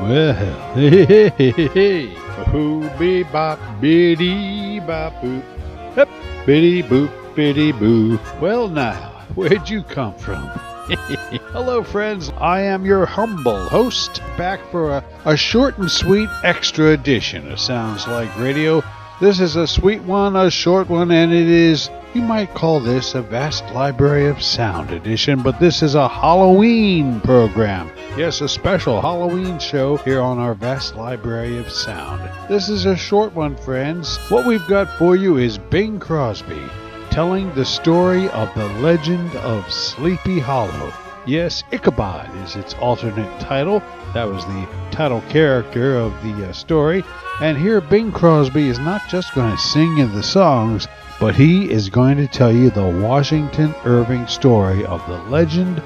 Well, hey, hey, hey, hey, bop, biddy bop boop. Biddy boop, biddy boo. Well, now, where'd you come from? Hello, friends. I am your humble host, back for a, a short and sweet extra edition of Sounds Like Radio. This is a sweet one, a short one, and it is, you might call this a vast library of sound edition, but this is a Halloween program. Yes, a special Halloween show here on our vast library of sound. This is a short one, friends. What we've got for you is Bing Crosby telling the story of the legend of Sleepy Hollow. Yes, Ichabod is its alternate title. That was the title character of the uh, story. And here, Bing Crosby is not just going to sing in the songs, but he is going to tell you the Washington Irving story of the legend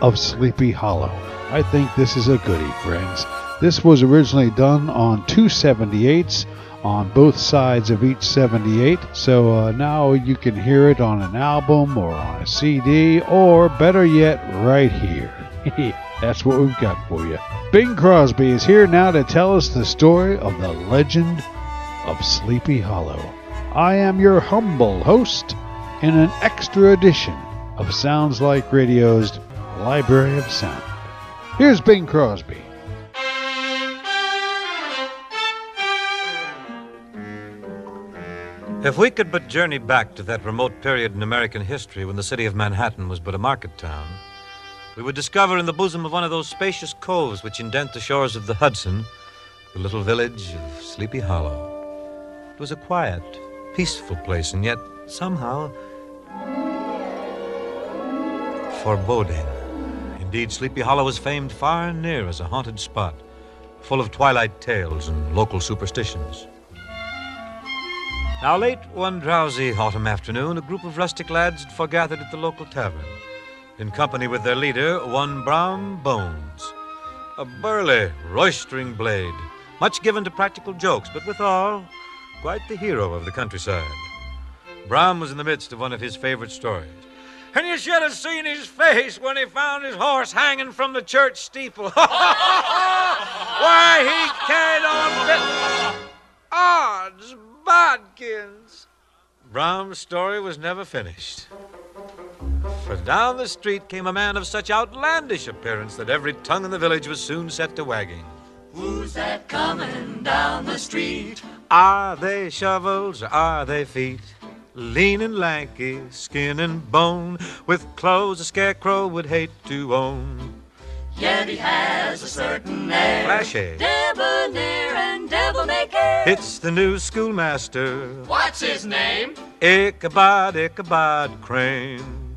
of Sleepy Hollow. I think this is a goodie, friends. This was originally done on two 78s on both sides of each 78. So uh, now you can hear it on an album or on a CD, or better yet, right here. That's what we've got for you. Bing Crosby is here now to tell us the story of the legend of Sleepy Hollow. I am your humble host in an extra edition of Sounds Like Radio's Library of Sound. Here's Bing Crosby. If we could but journey back to that remote period in American history when the city of Manhattan was but a market town, we would discover in the bosom of one of those spacious coves which indent the shores of the Hudson the little village of Sleepy Hollow. It was a quiet, peaceful place, and yet somehow foreboding. Indeed, Sleepy Hollow was famed far and near as a haunted spot, full of twilight tales and local superstitions. Now, late one drowsy autumn afternoon, a group of rustic lads had foregathered at the local tavern, in company with their leader, one Brom Bones, a burly, roistering blade, much given to practical jokes, but withal quite the hero of the countryside. Brom was in the midst of one of his favorite stories. And you should have seen his face when he found his horse hanging from the church steeple. Why, he carried on bit. Odds bodkins! Brom's story was never finished. For down the street came a man of such outlandish appearance that every tongue in the village was soon set to wagging. Who's that coming down the street? Are they shovels or are they feet? Lean and lanky, skin and bone, with clothes a scarecrow would hate to own. Yet he has a certain air. Flashy. Debonair and devil may care. It's the new schoolmaster, What's his name? Ichabod, Ichabod Crane.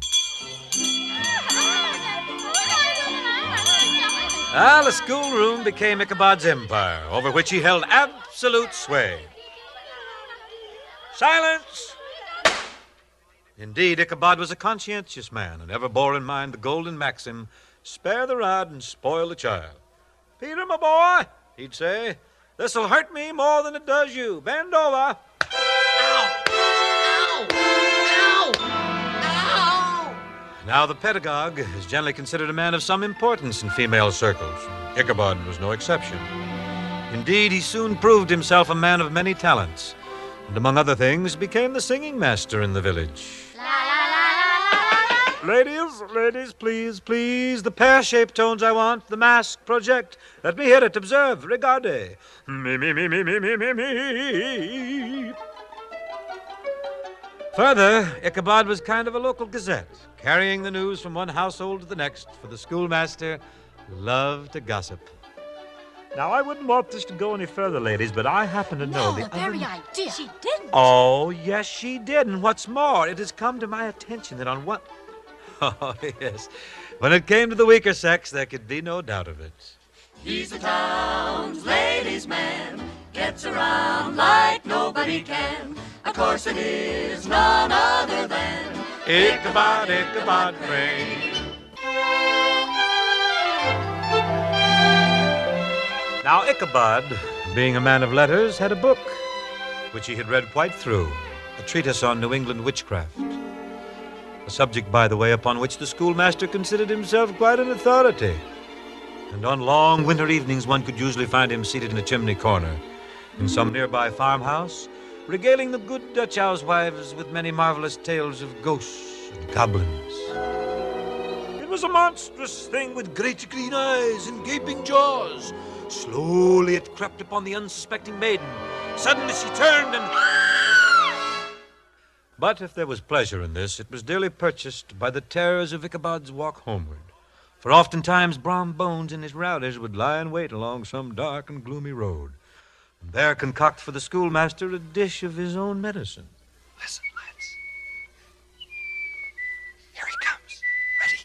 Well, the schoolroom became Ichabod's empire, over which he held absolute sway. Silence! Indeed, Ichabod was a conscientious man and ever bore in mind the golden maxim spare the rod and spoil the child. Peter, my boy, he'd say, this'll hurt me more than it does you. Bend over. Now, the pedagogue is generally considered a man of some importance in female circles. Ichabod was no exception. Indeed, he soon proved himself a man of many talents, and among other things, became the singing master in the village. Ladies, ladies, please, please, the pear-shaped tones I want, the mask project. Let me hear it. Observe, regarde. Me, me, me, me, me, me, me, me. Further, Ichabod was kind of a local gazette, carrying the news from one household to the next, for the schoolmaster loved to gossip. Now, I wouldn't want this to go any further, ladies, but I happen to know No, the the very other... idea. She didn't. Oh, yes, she did. And what's more, it has come to my attention that on one. Oh, yes. When it came to the weaker sex, there could be no doubt of it. He's the town's ladies' man. Gets around like nobody can. Of course, it is none other than Ichabod, Ichabod Crane. Now, Ichabod, being a man of letters, had a book which he had read quite through a treatise on New England witchcraft. A subject, by the way, upon which the schoolmaster considered himself quite an authority. and on long winter evenings one could usually find him seated in a chimney corner in some nearby farmhouse, regaling the good Dutch housewives with many marvelous tales of ghosts and goblins. It was a monstrous thing with great green eyes and gaping jaws. Slowly it crept upon the unsuspecting maiden. Suddenly she turned and. But if there was pleasure in this, it was dearly purchased by the terrors of Ichabod's walk homeward. For oftentimes Brom Bones and his rowdies would lie in wait along some dark and gloomy road, and there concoct for the schoolmaster a dish of his own medicine. Listen, lads. Here he comes. Ready?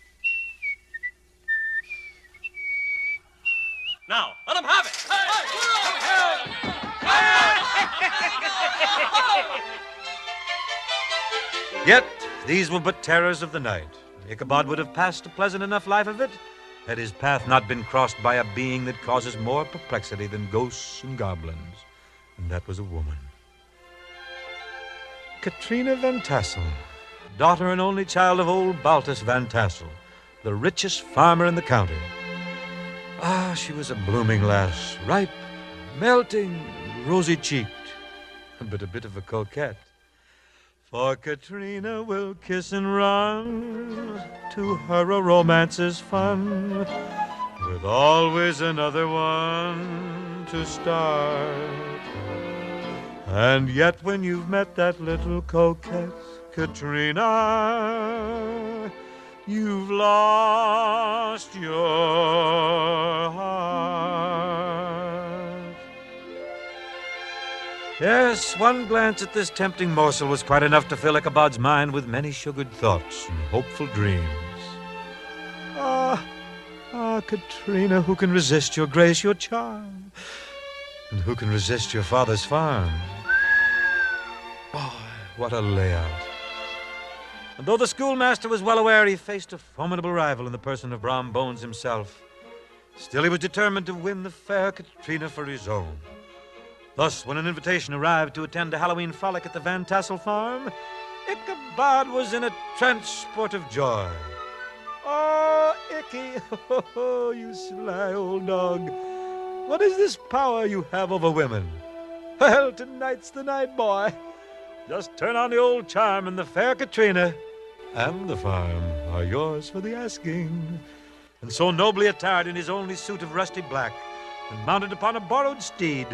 Now, Yet these were but terrors of the night. Ichabod would have passed a pleasant enough life of it had his path not been crossed by a being that causes more perplexity than ghosts and goblins, and that was a woman. Katrina Van Tassel, daughter and only child of old Baltus Van Tassel, the richest farmer in the county. Ah, she was a blooming lass, ripe, melting, rosy cheeked, but a bit of a coquette. For Katrina will kiss and run, to her a romance is fun, with always another one to start. And yet, when you've met that little coquette, Katrina, you've lost your heart. Yes, one glance at this tempting morsel was quite enough to fill Ichabod's mind with many sugared thoughts and hopeful dreams. Ah, ah, Katrina, who can resist your grace, your charm? And who can resist your father's farm? Boy, what a layout. And though the schoolmaster was well aware he faced a formidable rival in the person of Brom Bones himself, still he was determined to win the fair Katrina for his own. Thus, when an invitation arrived to attend a Halloween frolic at the Van Tassel farm, Ichabod was in a transport of joy. Oh, Icky, oh, you sly old dog. What is this power you have over women? Well, tonight's the night, boy. Just turn on the old charm, and the fair Katrina and the farm are yours for the asking. And so nobly attired in his only suit of rusty black, and mounted upon a borrowed steed,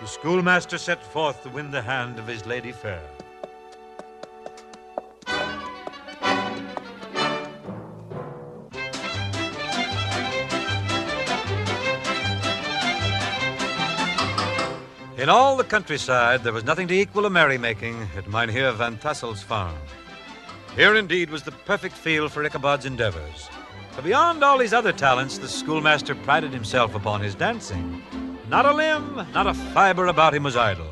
the schoolmaster set forth to win the hand of his lady fair. In all the countryside, there was nothing to equal a merrymaking at Mynheer Van Tassel's farm. Here indeed was the perfect field for Ichabod's endeavors. For beyond all his other talents, the schoolmaster prided himself upon his dancing. Not a limb, not a fiber about him was idle.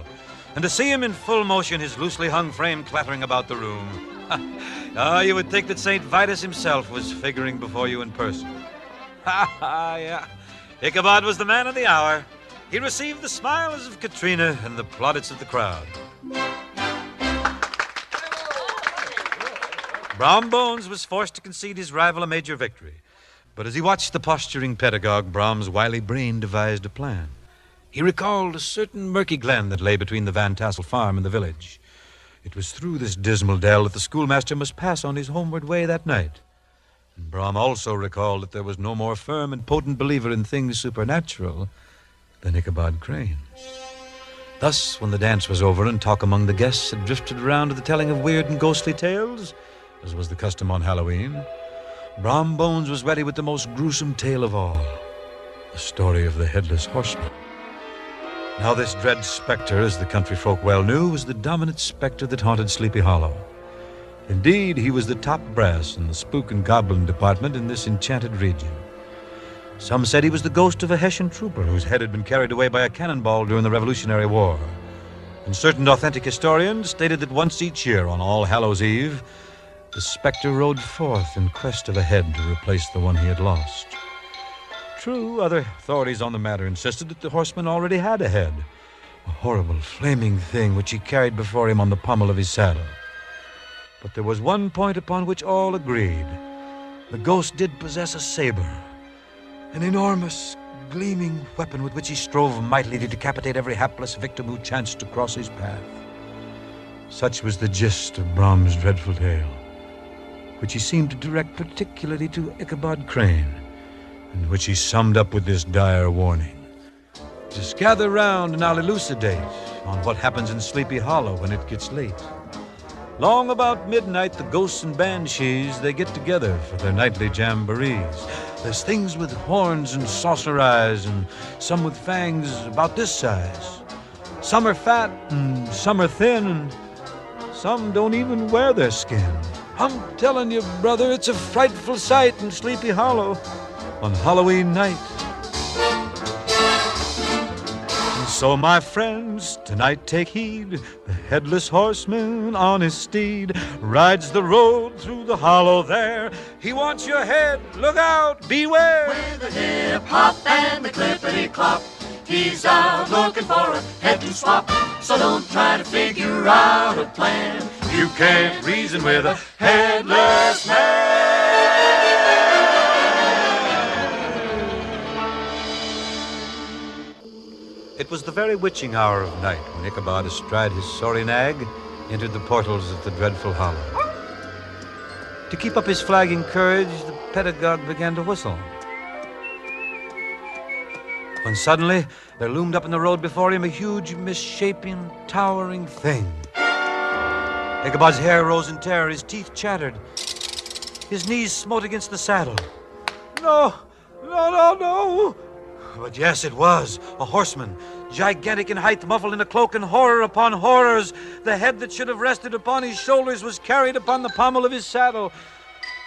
And to see him in full motion, his loosely hung frame clattering about the room, ah, you would think that St. Vitus himself was figuring before you in person. Ha ha, yeah. Ichabod was the man of the hour. He received the smiles of Katrina and the plaudits of the crowd. Brom Bones was forced to concede his rival a major victory. But as he watched the posturing pedagogue, Brom's wily brain devised a plan. He recalled a certain murky glen that lay between the Van Tassel farm and the village. It was through this dismal dell that the schoolmaster must pass on his homeward way that night. And Brom also recalled that there was no more firm and potent believer in things supernatural than Ichabod Crane. Thus, when the dance was over and talk among the guests had drifted around to the telling of weird and ghostly tales, as was the custom on Halloween, Brom Bones was ready with the most gruesome tale of all the story of the Headless Horseman. Now, this dread specter, as the country folk well knew, was the dominant specter that haunted Sleepy Hollow. Indeed, he was the top brass in the spook and goblin department in this enchanted region. Some said he was the ghost of a Hessian trooper whose head had been carried away by a cannonball during the Revolutionary War. And certain authentic historians stated that once each year, on All Hallows Eve, the specter rode forth in quest of a head to replace the one he had lost. True, other authorities on the matter insisted that the horseman already had a head, a horrible, flaming thing which he carried before him on the pommel of his saddle. But there was one point upon which all agreed the ghost did possess a saber, an enormous, gleaming weapon with which he strove mightily to decapitate every hapless victim who chanced to cross his path. Such was the gist of Brom's dreadful tale, which he seemed to direct particularly to Ichabod Crane, and which he summed up with this dire warning. Just gather round and I'll elucidate on what happens in Sleepy Hollow when it gets late. Long about midnight, the ghosts and banshees, they get together for their nightly jamborees. There's things with horns and saucer eyes, and some with fangs about this size. Some are fat, and some are thin, and some don't even wear their skin. I'm telling you, brother, it's a frightful sight in Sleepy Hollow on Halloween night. So, my friends, tonight take heed. The headless horseman on his steed rides the road through the hollow there. He wants your head. Look out, beware. With the hip hop and the clippity clop, he's out looking for a head to swap. So don't try to figure out a plan. You can't reason with a headless man. It was the very witching hour of night when Ichabod, astride his sorry nag, entered the portals of the dreadful hollow. To keep up his flagging courage, the pedagogue began to whistle. When suddenly there loomed up in the road before him a huge, misshapen, towering thing. Ichabod's hair rose in terror, his teeth chattered. His knees smote against the saddle. No, no, no, no. But yes, it was a horseman, gigantic in height, muffled in a cloak, and horror upon horrors. The head that should have rested upon his shoulders was carried upon the pommel of his saddle.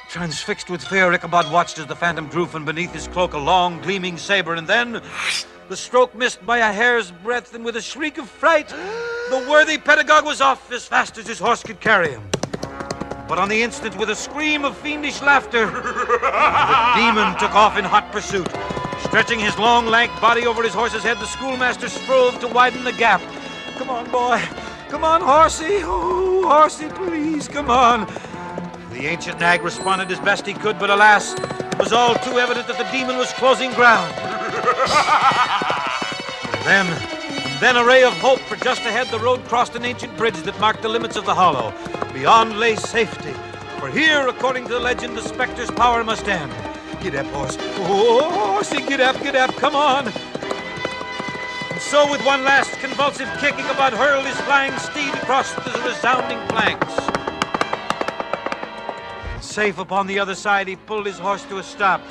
Transfixed with fear, Ichabod watched as the phantom drew from beneath his cloak a long, gleaming saber, and then the stroke missed by a hair's breadth, and with a shriek of fright, the worthy pedagogue was off as fast as his horse could carry him. But on the instant, with a scream of fiendish laughter, the demon took off in hot pursuit. Stretching his long, lank body over his horse's head, the schoolmaster strove to widen the gap. Come on, boy. Come on, horsey. Oh, horsey, please, come on. The ancient nag responded as best he could, but alas, it was all too evident that the demon was closing ground. then, then a ray of hope, for just ahead the road crossed an ancient bridge that marked the limits of the hollow. Beyond lay safety, for here, according to the legend, the specter's power must end. Get up, horse. Oh, horsey, get up, get up, come on. And so, with one last convulsive kicking, about hurled his flying steed across the resounding flanks. Safe upon the other side, he pulled his horse to a stop,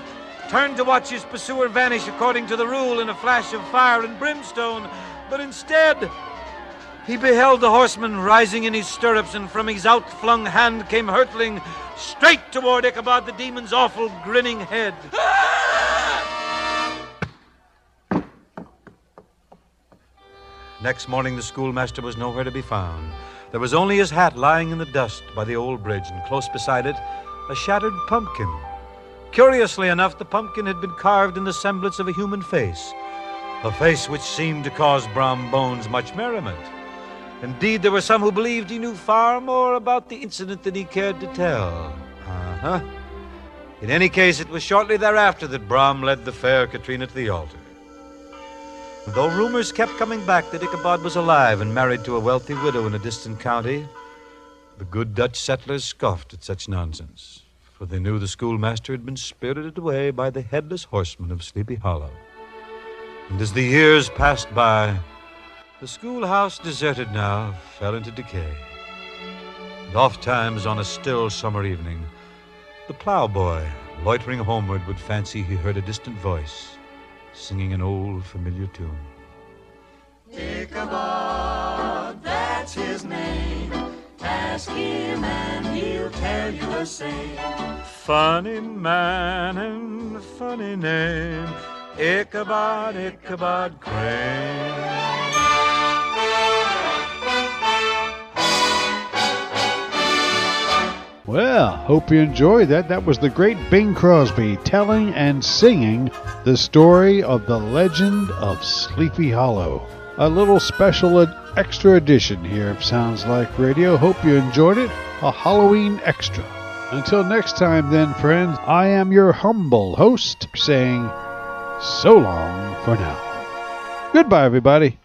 turned to watch his pursuer vanish according to the rule in a flash of fire and brimstone, but instead, he beheld the horseman rising in his stirrups, and from his outflung hand came hurtling straight toward Ichabod the demon's awful grinning head. Next morning, the schoolmaster was nowhere to be found. There was only his hat lying in the dust by the old bridge, and close beside it, a shattered pumpkin. Curiously enough, the pumpkin had been carved in the semblance of a human face, a face which seemed to cause Brom Bones much merriment. Indeed, there were some who believed he knew far more about the incident than he cared to tell. Uh huh. In any case, it was shortly thereafter that Brom led the fair Katrina to the altar. Though rumors kept coming back that Ichabod was alive and married to a wealthy widow in a distant county, the good Dutch settlers scoffed at such nonsense, for they knew the schoolmaster had been spirited away by the headless horseman of Sleepy Hollow. And as the years passed by, the schoolhouse, deserted now, fell into decay. And oft times on a still summer evening, the plowboy, loitering homeward, would fancy he heard a distant voice singing an old familiar tune. Ichabod, that's his name. Ask him and he'll tell you the same. Funny man and funny name, Ichabod, Ichabod Crane. Well, hope you enjoyed that. That was the great Bing Crosby telling and singing the story of the legend of Sleepy Hollow. A little special ed- extra edition here of Sounds Like Radio. Hope you enjoyed it. A Halloween extra. Until next time, then, friends, I am your humble host saying So long for now. Goodbye, everybody.